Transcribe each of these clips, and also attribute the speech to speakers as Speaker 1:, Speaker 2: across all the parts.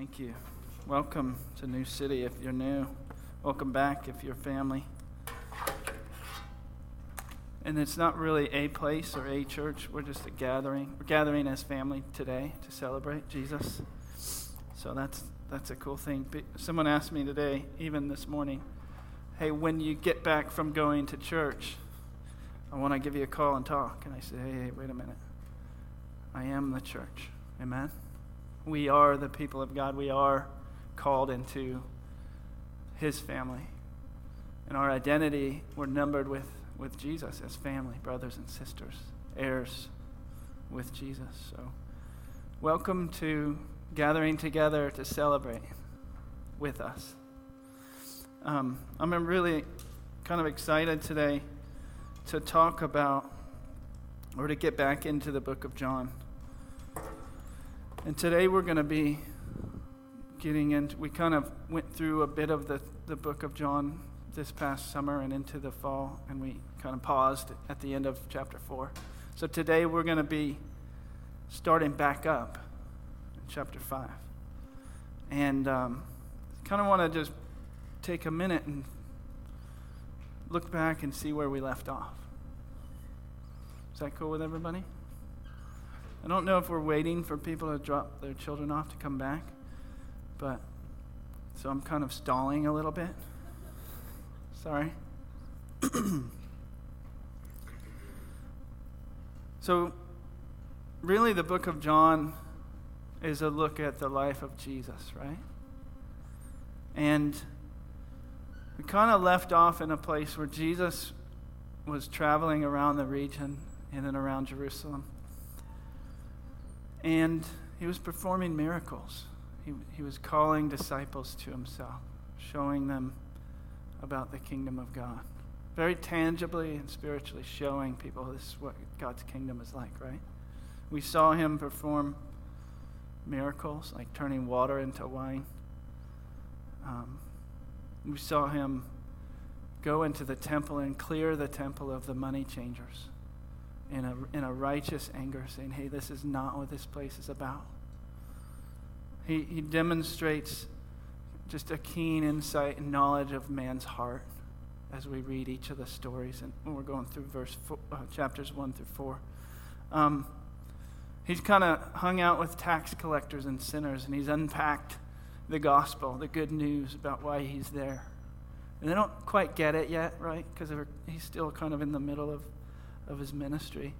Speaker 1: Thank you. Welcome to New City if you're new. Welcome back if you're family. And it's not really a place or a church. We're just a gathering. We're gathering as family today to celebrate Jesus. So that's that's a cool thing. Someone asked me today, even this morning, "Hey, when you get back from going to church, I want to give you a call and talk." And I said, "Hey, hey wait a minute. I am the church. Amen." We are the people of God. We are called into His family. And our identity, we're numbered with, with Jesus as family, brothers and sisters, heirs with Jesus. So, welcome to gathering together to celebrate with us. Um, I'm really kind of excited today to talk about or to get back into the book of John. And today we're going to be getting into, we kind of went through a bit of the, the book of John this past summer and into the fall, and we kind of paused at the end of chapter 4. So today we're going to be starting back up in chapter 5. And um, kind of want to just take a minute and look back and see where we left off. Is that cool with everybody? I don't know if we're waiting for people to drop their children off to come back, but so I'm kind of stalling a little bit. Sorry. so, really, the book of John is a look at the life of Jesus, right? And we kind of left off in a place where Jesus was traveling around the region in and around Jerusalem. And he was performing miracles. He, he was calling disciples to himself, showing them about the kingdom of God. Very tangibly and spiritually showing people this is what God's kingdom is like, right? We saw him perform miracles, like turning water into wine. Um, we saw him go into the temple and clear the temple of the money changers in a, in a righteous anger, saying, hey, this is not what this place is about. He, he demonstrates just a keen insight and knowledge of man's heart as we read each of the stories. And we're going through verse four, uh, chapters 1 through 4. Um, he's kind of hung out with tax collectors and sinners, and he's unpacked the gospel, the good news about why he's there. And they don't quite get it yet, right? Because he's still kind of in the middle of of his ministry.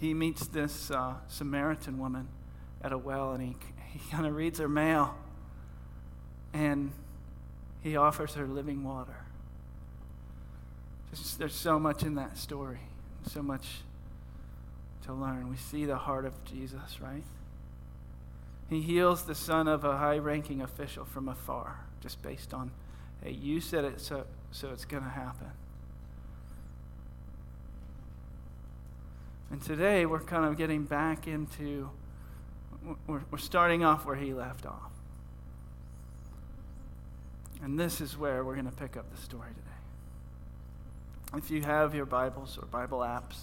Speaker 1: He meets this uh, Samaritan woman at a well and he, he kind of reads her mail and he offers her living water. Just, there's so much in that story, so much to learn. We see the heart of Jesus, right? He heals the son of a high ranking official from afar, just based on, hey, you said it, so, so it's going to happen. And today we're kind of getting back into, we're, we're starting off where he left off. And this is where we're going to pick up the story today. If you have your Bibles or Bible apps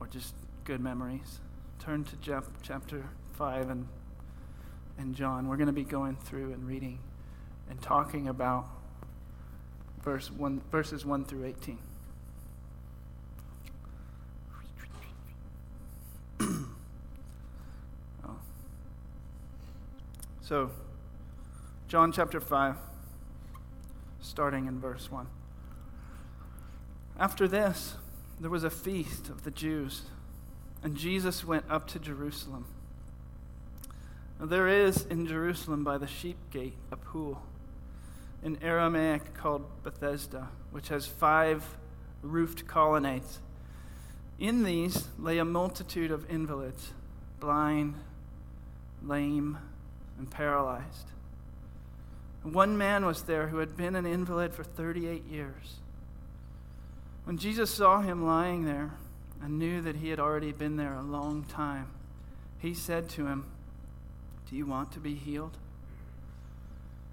Speaker 1: or just good memories, turn to chapter 5 and, and John. We're going to be going through and reading and talking about verse one, verses 1 through 18. So, John chapter 5, starting in verse 1. After this, there was a feast of the Jews, and Jesus went up to Jerusalem. Now, there is in Jerusalem by the sheep gate a pool, in Aramaic called Bethesda, which has five roofed colonnades. In these lay a multitude of invalids, blind, lame, and paralyzed. One man was there who had been an invalid for 38 years. When Jesus saw him lying there and knew that he had already been there a long time, he said to him, Do you want to be healed?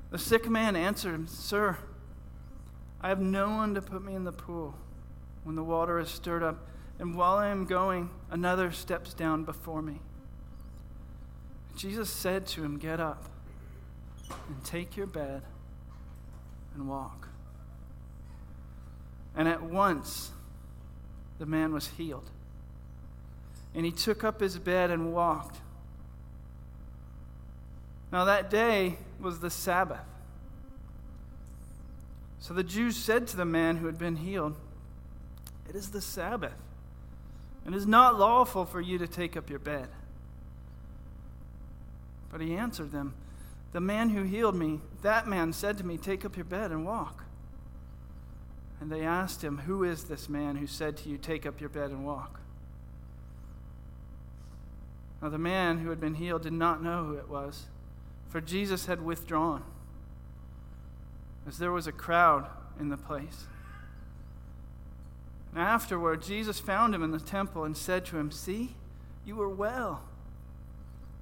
Speaker 1: The sick man answered him, Sir, I have no one to put me in the pool when the water is stirred up, and while I am going, another steps down before me. Jesus said to him, Get up and take your bed and walk. And at once the man was healed. And he took up his bed and walked. Now that day was the Sabbath. So the Jews said to the man who had been healed, It is the Sabbath, and it is not lawful for you to take up your bed. But he answered them, The man who healed me, that man said to me, Take up your bed and walk. And they asked him, Who is this man who said to you, Take up your bed and walk? Now the man who had been healed did not know who it was, for Jesus had withdrawn as there was a crowd in the place. And afterward, Jesus found him in the temple and said to him, See, you are well.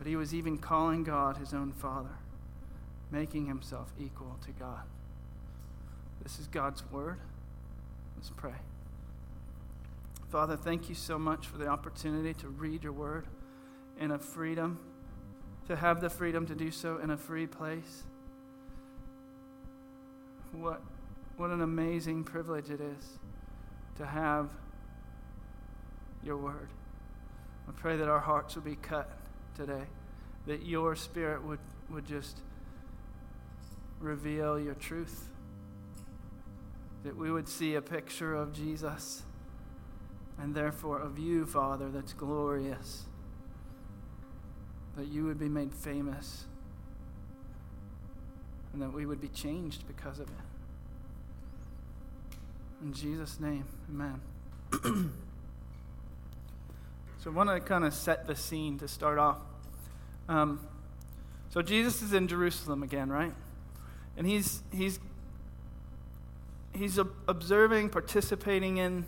Speaker 1: but he was even calling God his own Father, making himself equal to God. This is God's word. Let's pray. Father, thank you so much for the opportunity to read your word in a freedom, to have the freedom to do so in a free place. What, what an amazing privilege it is to have your word. I pray that our hearts will be cut today, that your spirit would, would just reveal your truth, that we would see a picture of Jesus and therefore of you, Father, that's glorious, that you would be made famous and that we would be changed because of it. In Jesus' name, amen. so I want to kind of set the scene to start off. Um, so Jesus is in Jerusalem again, right? And he's he's he's observing, participating in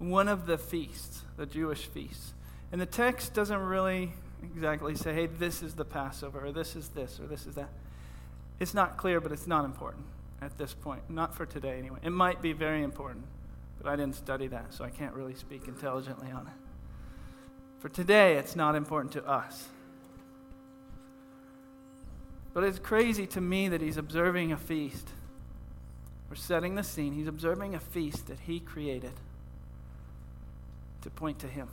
Speaker 1: one of the feasts, the Jewish feasts. And the text doesn't really exactly say, hey, this is the Passover, or this is this, or this is that. It's not clear, but it's not important at this point. Not for today, anyway. It might be very important, but I didn't study that, so I can't really speak intelligently on it. For today, it's not important to us. But it's crazy to me that he's observing a feast. We're setting the scene. He's observing a feast that he created to point to him.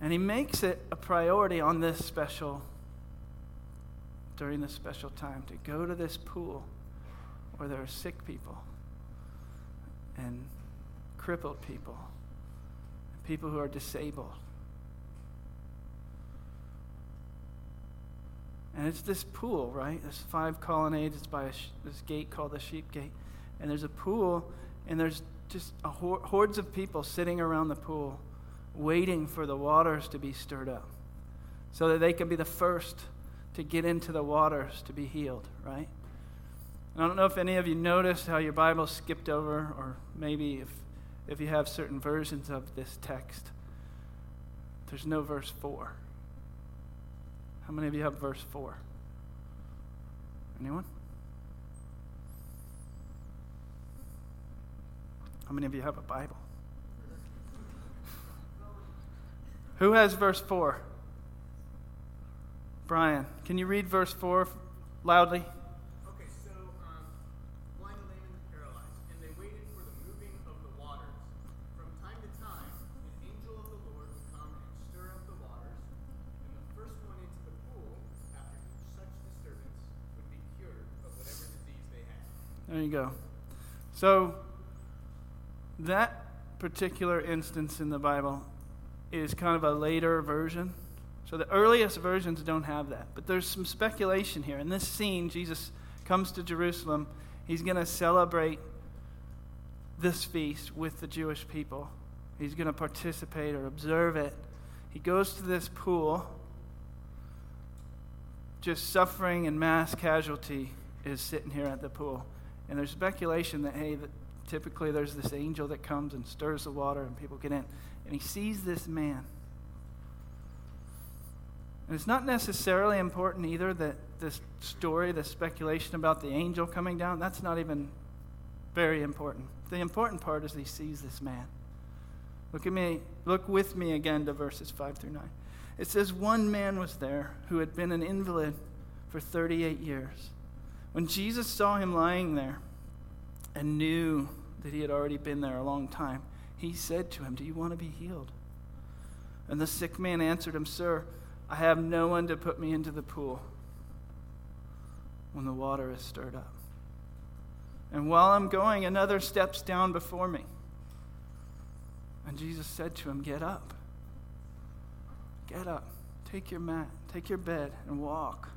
Speaker 1: And he makes it a priority on this special during this special time to go to this pool where there are sick people and crippled people, and people who are disabled. And it's this pool, right? There's five colonnades. It's by sh- this gate called the Sheep Gate. And there's a pool, and there's just a hordes of people sitting around the pool, waiting for the waters to be stirred up so that they can be the first to get into the waters to be healed, right? And I don't know if any of you noticed how your Bible skipped over, or maybe if, if you have certain versions of this text, there's no verse 4. How many of you have verse 4? Anyone? How many of you have a Bible? Who has verse 4? Brian, can you read verse 4 loudly?
Speaker 2: Okay, so um, blind, lame, and paralyzed, and they waited for the moving of the waters. From time to time, an angel of the Lord would come and stir up the waters, and the first one into the pool, after such disturbance, would be cured of whatever disease they had.
Speaker 1: There you go. So, that particular instance in the Bible is kind of a later version so the earliest versions don't have that. But there's some speculation here. In this scene, Jesus comes to Jerusalem. He's going to celebrate this feast with the Jewish people. He's going to participate or observe it. He goes to this pool. Just suffering and mass casualty is sitting here at the pool. And there's speculation that, hey, that typically there's this angel that comes and stirs the water and people get in. And he sees this man. And it's not necessarily important either that this story, the speculation about the angel coming down, that's not even very important. The important part is he sees this man. Look at me, look with me again to verses 5 through 9. It says, One man was there who had been an invalid for 38 years. When Jesus saw him lying there and knew that he had already been there a long time, he said to him, Do you want to be healed? And the sick man answered him, Sir, I have no one to put me into the pool when the water is stirred up. And while I'm going, another steps down before me. And Jesus said to him, Get up. Get up. Take your mat, take your bed, and walk.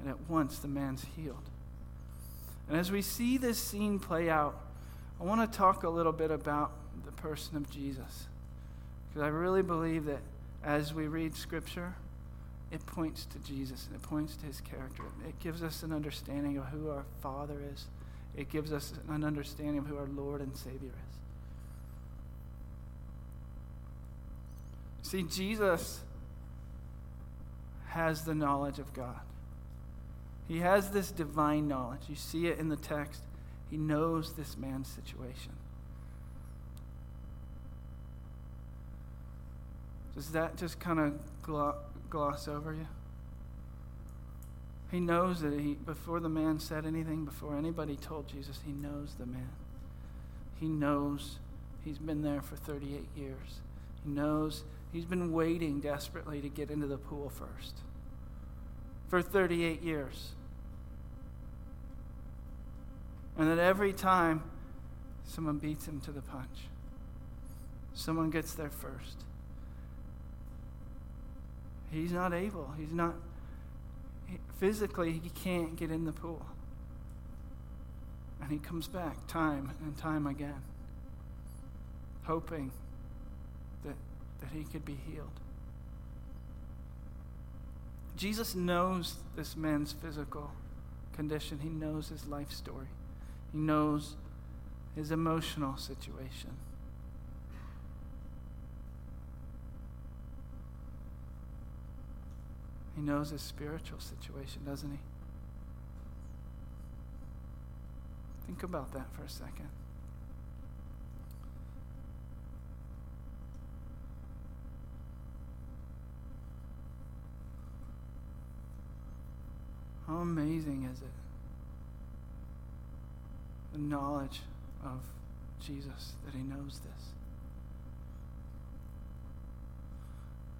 Speaker 1: And at once the man's healed. And as we see this scene play out, I want to talk a little bit about the person of Jesus. Because I really believe that as we read Scripture, it points to Jesus and it points to his character. It gives us an understanding of who our Father is, it gives us an understanding of who our Lord and Savior is. See, Jesus has the knowledge of God. He has this divine knowledge. You see it in the text. He knows this man's situation. Does that just kind of gloss over you? He knows that he, before the man said anything, before anybody told Jesus, he knows the man. He knows he's been there for 38 years. He knows he's been waiting desperately to get into the pool first for 38 years. And that every time someone beats him to the punch, someone gets there first. He's not able. He's not physically he can't get in the pool. And he comes back time and time again, hoping that, that he could be healed. Jesus knows this man's physical condition. He knows his life story. He knows his emotional situation. He knows his spiritual situation, doesn't he? Think about that for a second. How amazing is it? The knowledge of Jesus, that he knows this.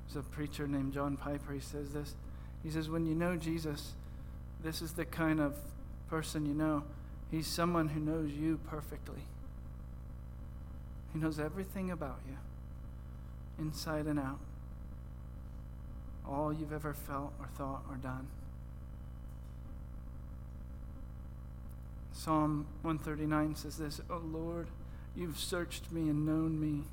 Speaker 1: There's a preacher named John Piper, he says this. He says, when you know Jesus, this is the kind of person you know. He's someone who knows you perfectly. He knows everything about you, inside and out, all you've ever felt or thought or done. Psalm 139 says this Oh Lord, you've searched me and known me.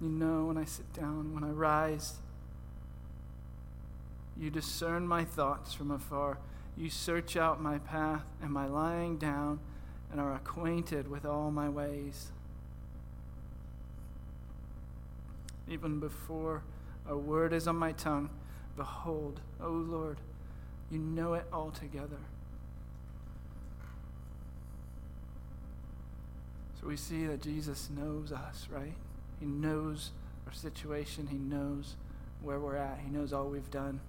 Speaker 1: You know when I sit down, when I rise. You discern my thoughts from afar. You search out my path and my lying down and are acquainted with all my ways. Even before a word is on my tongue, behold, O Lord, you know it altogether. So we see that Jesus knows us, right? He knows our situation, He knows where we're at, He knows all we've done.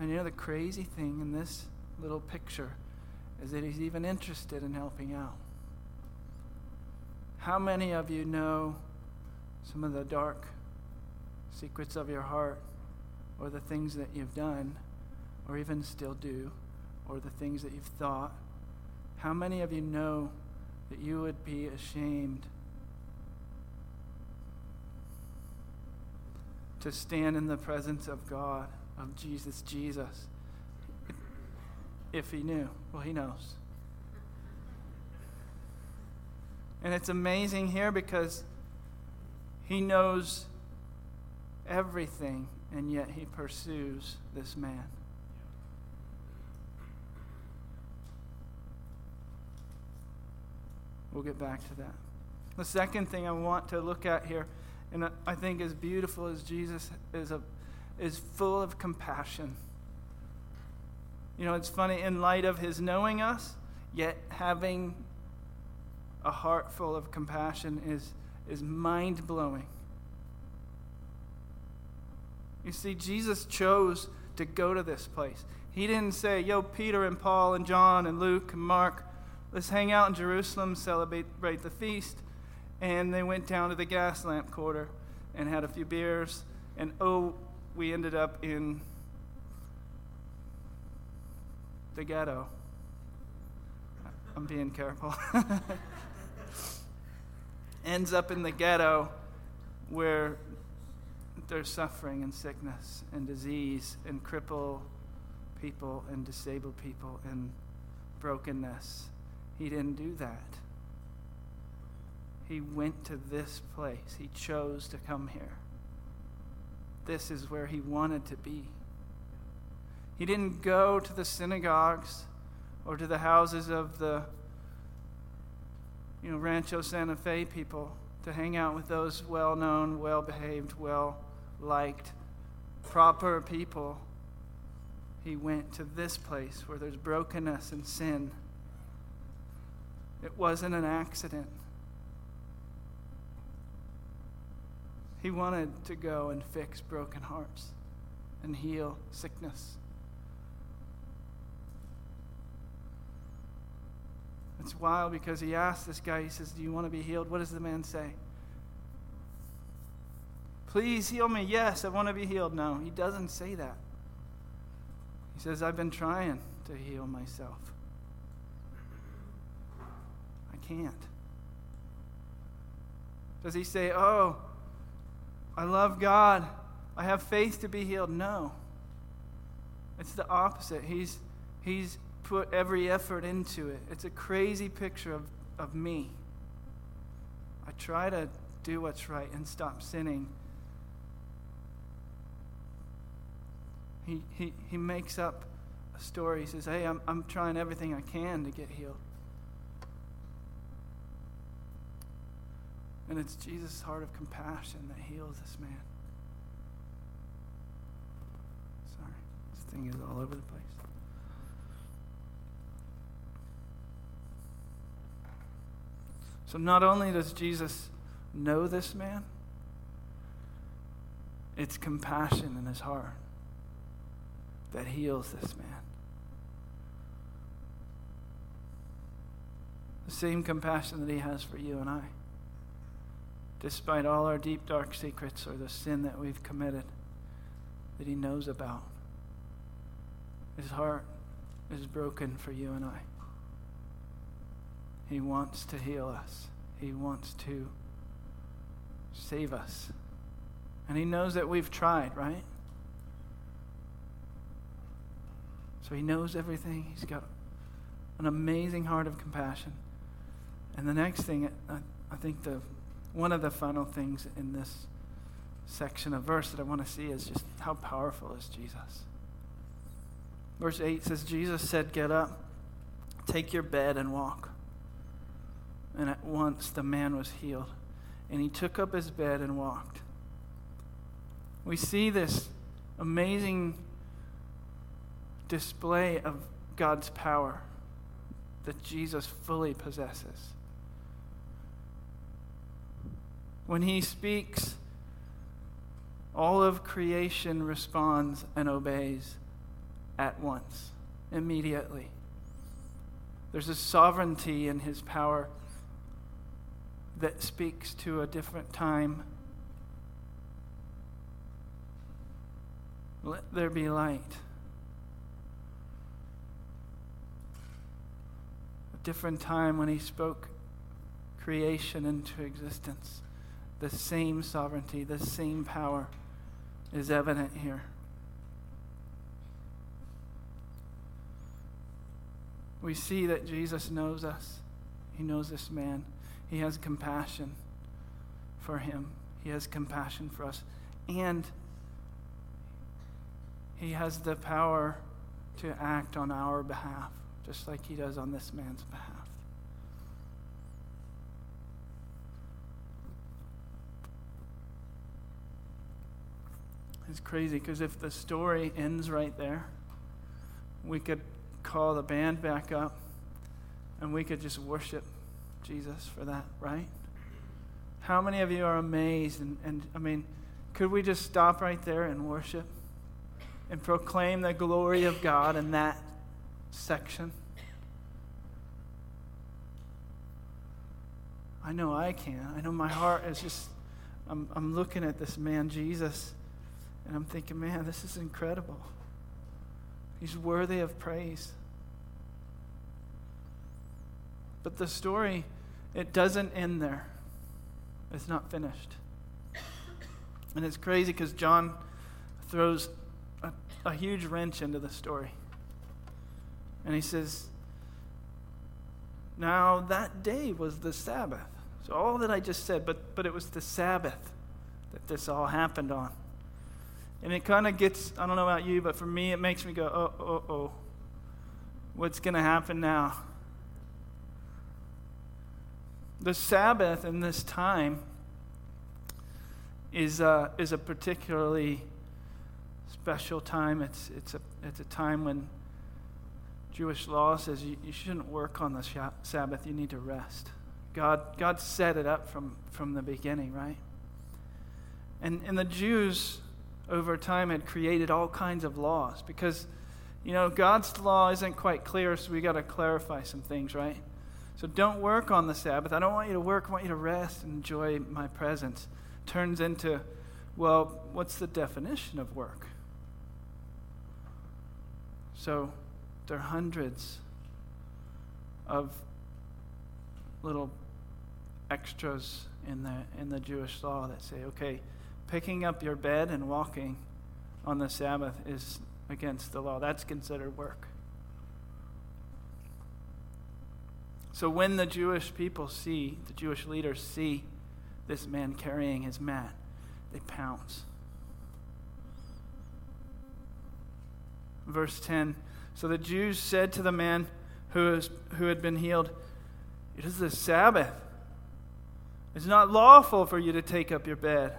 Speaker 1: And you know, the crazy thing in this little picture is that he's even interested in helping out. How many of you know some of the dark secrets of your heart, or the things that you've done, or even still do, or the things that you've thought? How many of you know that you would be ashamed to stand in the presence of God? of Jesus, Jesus. If he knew, well, he knows. And it's amazing here because He knows everything, and yet he pursues this man. We'll get back to that. The second thing I want to look at here, and I think is beautiful, is Jesus is, a, is full of compassion. You know, it's funny, in light of his knowing us, yet having a heart full of compassion is, is mind blowing. You see, Jesus chose to go to this place. He didn't say, Yo, Peter and Paul and John and Luke and Mark, let's hang out in Jerusalem, celebrate the feast. And they went down to the Gaslamp Quarter and had a few beers. And oh, we ended up in the ghetto. I'm being careful. Ends up in the ghetto where there's suffering and sickness and disease and cripple people and disabled people and brokenness. He didn't do that. He went to this place. He chose to come here. This is where he wanted to be. He didn't go to the synagogues or to the houses of the you know Rancho Santa Fe people to hang out with those well-known, well-behaved, well-liked, proper people. He went to this place where there's brokenness and sin. It wasn't an accident. He wanted to go and fix broken hearts and heal sickness. It's wild because he asked this guy, he says, Do you want to be healed? What does the man say? Please heal me. Yes, I want to be healed. No, he doesn't say that. He says, I've been trying to heal myself. Can't. Does he say, Oh, I love God. I have faith to be healed? No. It's the opposite. He's, he's put every effort into it. It's a crazy picture of, of me. I try to do what's right and stop sinning. He, he, he makes up a story. He says, Hey, I'm, I'm trying everything I can to get healed. And it's Jesus' heart of compassion that heals this man. Sorry, this thing is all over the place. So not only does Jesus know this man, it's compassion in his heart that heals this man. The same compassion that he has for you and I. Despite all our deep, dark secrets or the sin that we've committed that he knows about, his heart is broken for you and I. He wants to heal us, He wants to save us. And He knows that we've tried, right? So He knows everything. He's got an amazing heart of compassion. And the next thing, I, I think the one of the final things in this section of verse that I want to see is just how powerful is Jesus. Verse 8 says, Jesus said, Get up, take your bed, and walk and at once the man was healed. And he took up his bed and walked. We see this amazing display of God's power that Jesus fully possesses. When he speaks, all of creation responds and obeys at once, immediately. There's a sovereignty in his power that speaks to a different time. Let there be light. A different time when he spoke creation into existence. The same sovereignty, the same power is evident here. We see that Jesus knows us. He knows this man. He has compassion for him. He has compassion for us. And He has the power to act on our behalf, just like He does on this man's behalf. It's crazy because if the story ends right there, we could call the band back up and we could just worship Jesus for that, right? How many of you are amazed? And, and I mean, could we just stop right there and worship and proclaim the glory of God in that section? I know I can. I know my heart is just, I'm, I'm looking at this man, Jesus, and I'm thinking, man, this is incredible. He's worthy of praise. But the story, it doesn't end there. It's not finished. And it's crazy because John throws a, a huge wrench into the story. And he says, Now that day was the Sabbath. So all that I just said, but, but it was the Sabbath that this all happened on. And it kind of gets, I don't know about you, but for me, it makes me go, oh, oh, oh. What's going to happen now? The Sabbath in this time is a, is a particularly special time. It's, it's, a, it's a time when Jewish law says you, you shouldn't work on the Sabbath, you need to rest. God, God set it up from, from the beginning, right? And, and the Jews over time had created all kinds of laws because, you know, God's law isn't quite clear, so we got to clarify some things, right? So don't work on the Sabbath. I don't want you to work. I want you to rest and enjoy my presence. Turns into, well, what's the definition of work? So there are hundreds of little extras in the in the Jewish law that say, okay, picking up your bed and walking on the Sabbath is against the law. That's considered work. So when the Jewish people see, the Jewish leaders see this man carrying his mat, they pounce. Verse 10 So the Jews said to the man who, is, who had been healed, It is the Sabbath. It's not lawful for you to take up your bed.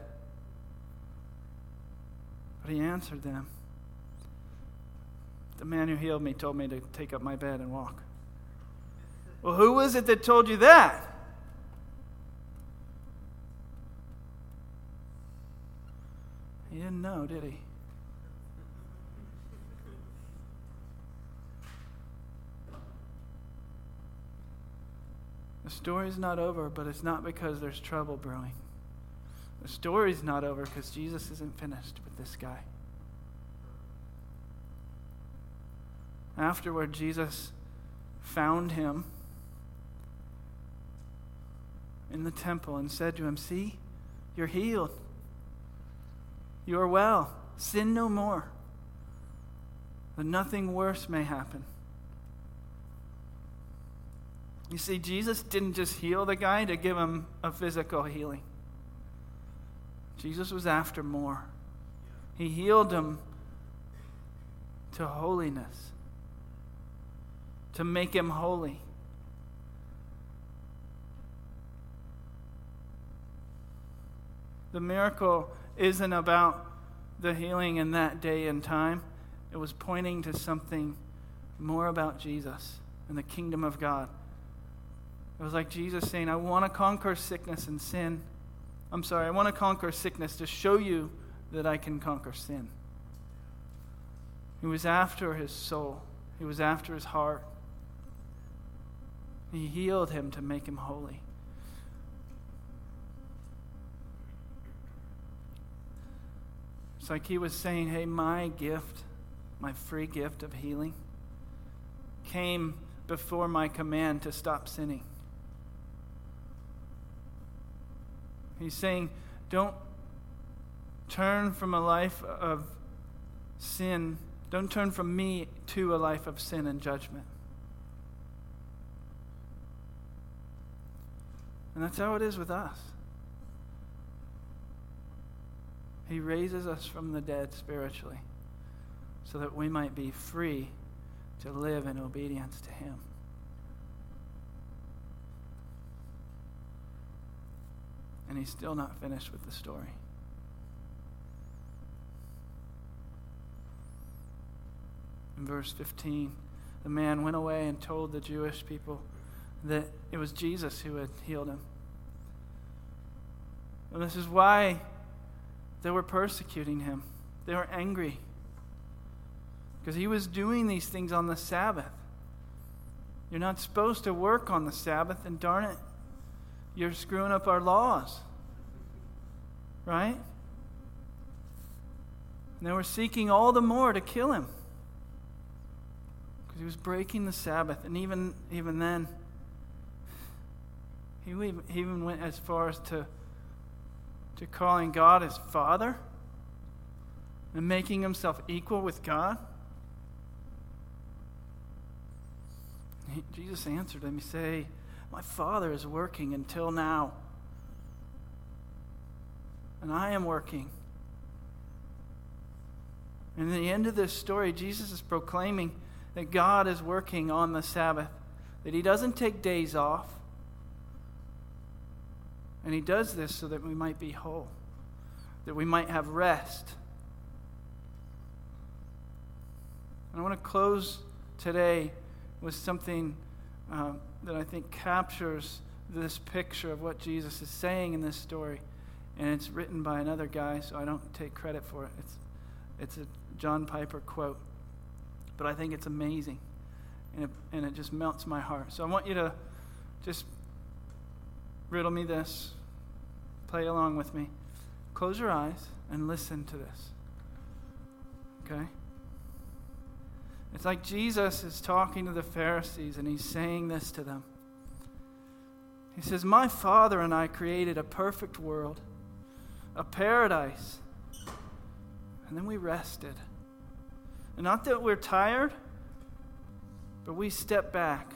Speaker 1: But he answered them The man who healed me told me to take up my bed and walk. Well, who was it that told you that? He didn't know, did he? The story's not over, but it's not because there's trouble brewing. The story's not over because Jesus isn't finished with this guy. Afterward, Jesus found him in the temple and said to him, See, you're healed. You are well. Sin no more, that nothing worse may happen. You see, Jesus didn't just heal the guy to give him a physical healing. Jesus was after more. He healed him to holiness, to make him holy. The miracle isn't about the healing in that day and time, it was pointing to something more about Jesus and the kingdom of God. It was like Jesus saying, I want to conquer sickness and sin. I'm sorry, I want to conquer sickness to show you that I can conquer sin. He was after his soul, he was after his heart. He healed him to make him holy. It's like he was saying, Hey, my gift, my free gift of healing, came before my command to stop sinning. He's saying, don't turn from a life of sin. Don't turn from me to a life of sin and judgment. And that's how it is with us. He raises us from the dead spiritually so that we might be free to live in obedience to Him. And He's still not finished with the story. In verse 15, the man went away and told the Jewish people that it was Jesus who had healed him. And this is why they were persecuting him. They were angry because he was doing these things on the Sabbath. You're not supposed to work on the Sabbath, and darn it, you're screwing up our laws. Right? And they were seeking all the more to kill him because he was breaking the Sabbath. And even, even then, he even went as far as to, to calling God his Father and making himself equal with God. He, Jesus answered him. He said, My Father is working until now, and I am working. And in the end of this story, Jesus is proclaiming that God is working on the Sabbath, that He doesn't take days off. And He does this so that we might be whole, that we might have rest. And I want to close today with something um, that I think captures this picture of what Jesus is saying in this story. And it's written by another guy, so I don't take credit for it. It's, it's a John Piper quote. But I think it's amazing. And it, and it just melts my heart. So I want you to just riddle me this, play along with me. Close your eyes and listen to this. Okay? It's like Jesus is talking to the Pharisees and he's saying this to them. He says, My Father and I created a perfect world, a paradise, and then we rested. And not that we're tired, but we step back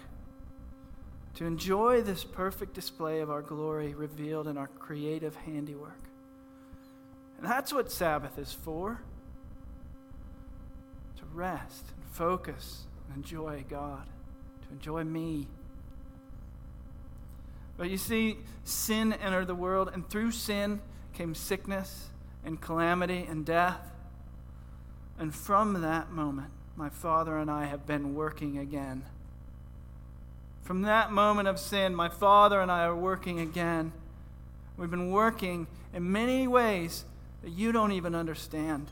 Speaker 1: to enjoy this perfect display of our glory revealed in our creative handiwork. And that's what Sabbath is for to rest focus, and enjoy God, to enjoy me. But you see, sin entered the world, and through sin came sickness and calamity and death. And from that moment, my Father and I have been working again. From that moment of sin, my Father and I are working again. We've been working in many ways that you don't even understand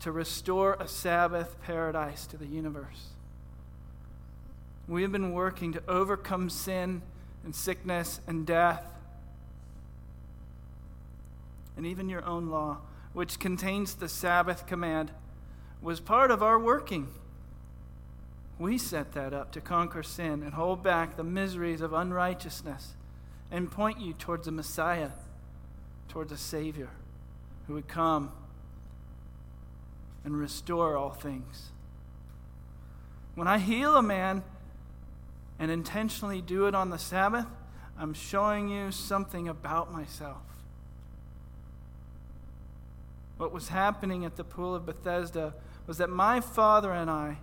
Speaker 1: to restore a Sabbath paradise to the universe. We have been working to overcome sin and sickness and death. And even your own law, which contains the Sabbath command, was part of our working. We set that up to conquer sin and hold back the miseries of unrighteousness and point you towards a Messiah, towards a Savior who would come and restore all things. When I heal a man and intentionally do it on the Sabbath, I'm showing you something about myself. What was happening at the pool of Bethesda was that my Father and I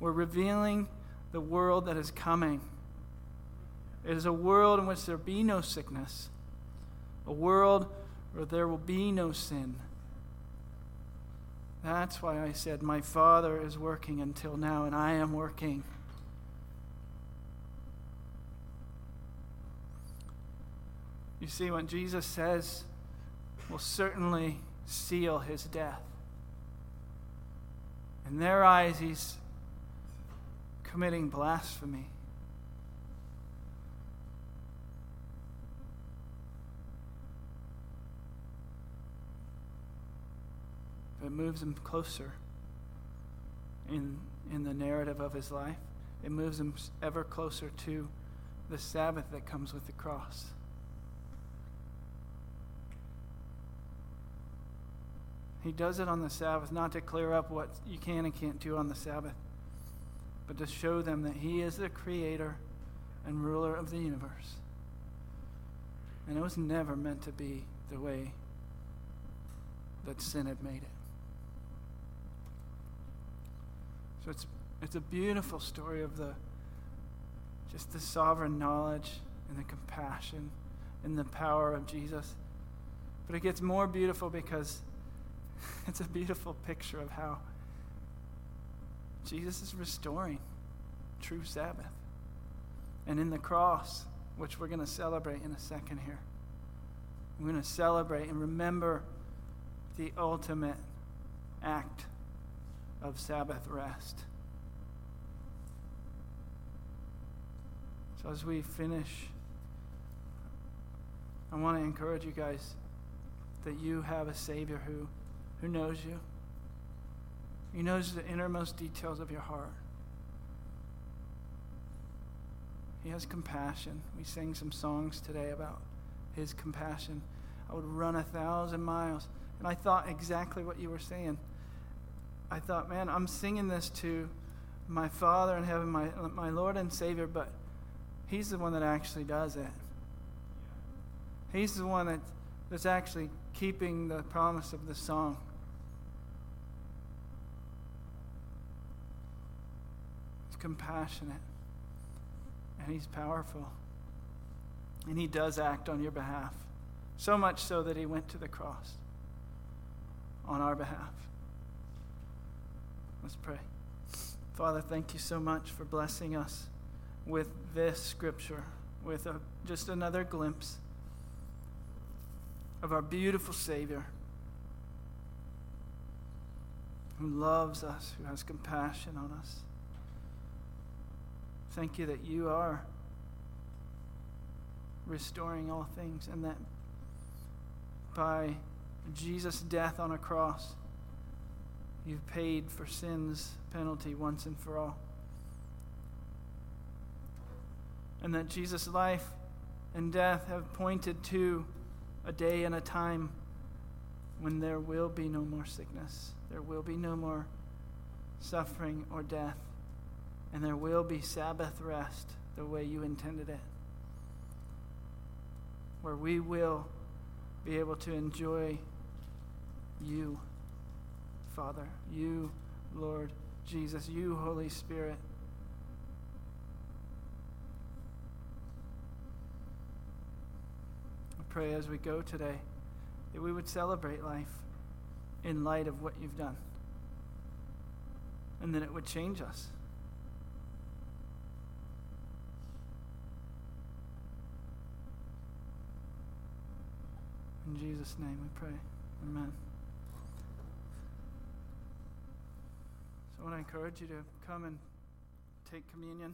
Speaker 1: were revealing the world that is coming. It is a world in which there be no sickness, a world where there will be no sin that's why I said, My Father is working until now, and I am working. You see, what Jesus says will certainly seal his death. In their eyes, he's committing blasphemy. It moves him closer in, in the narrative of his life. It moves him ever closer to the Sabbath that comes with the cross. He does it on the Sabbath, not to clear up what you can and can't do on the Sabbath, but to show them that He is the creator and ruler of the universe. And it was never meant to be the way that sin had made it. So it's, it's a beautiful story of the just the sovereign knowledge and the compassion and the power of Jesus. But it gets more beautiful because it's a beautiful picture of how Jesus is restoring true Sabbath. And in the cross, which we're going to celebrate in a second here, we're going to celebrate and remember the ultimate act of Sabbath rest. So as we finish, I want to encourage you guys that you have a Savior who, who knows you. He knows the innermost details of your heart. He has compassion. We sang some songs today about his compassion. I would run a thousand miles. And I thought exactly what you were saying. I thought, man, I'm singing this to my Father in heaven, my, my Lord and Savior, but He's the one that actually does it. He's the one that, that's actually keeping the promise of the song. He's compassionate and He's powerful. And He does act on your behalf. So much so that He went to the cross on our behalf. Let's pray. Father, thank you so much for blessing us with this scripture, with a, just another glimpse of our beautiful Savior who loves us, who has compassion on us. Thank you that you are restoring all things and that by Jesus' death on a cross, you've paid for sin's penalty once and for all. And that Jesus' life and death have pointed to a day and a time when there will be no more sickness, there will be no more suffering or death, and there will be Sabbath rest the way you intended it, where we will be able to enjoy you, Father, you, Lord Jesus, you, Holy Spirit. I pray as we go today that we would celebrate life in light of what you've done and that it would change us. In Jesus' name we pray. Amen. I want to encourage you to come and take communion.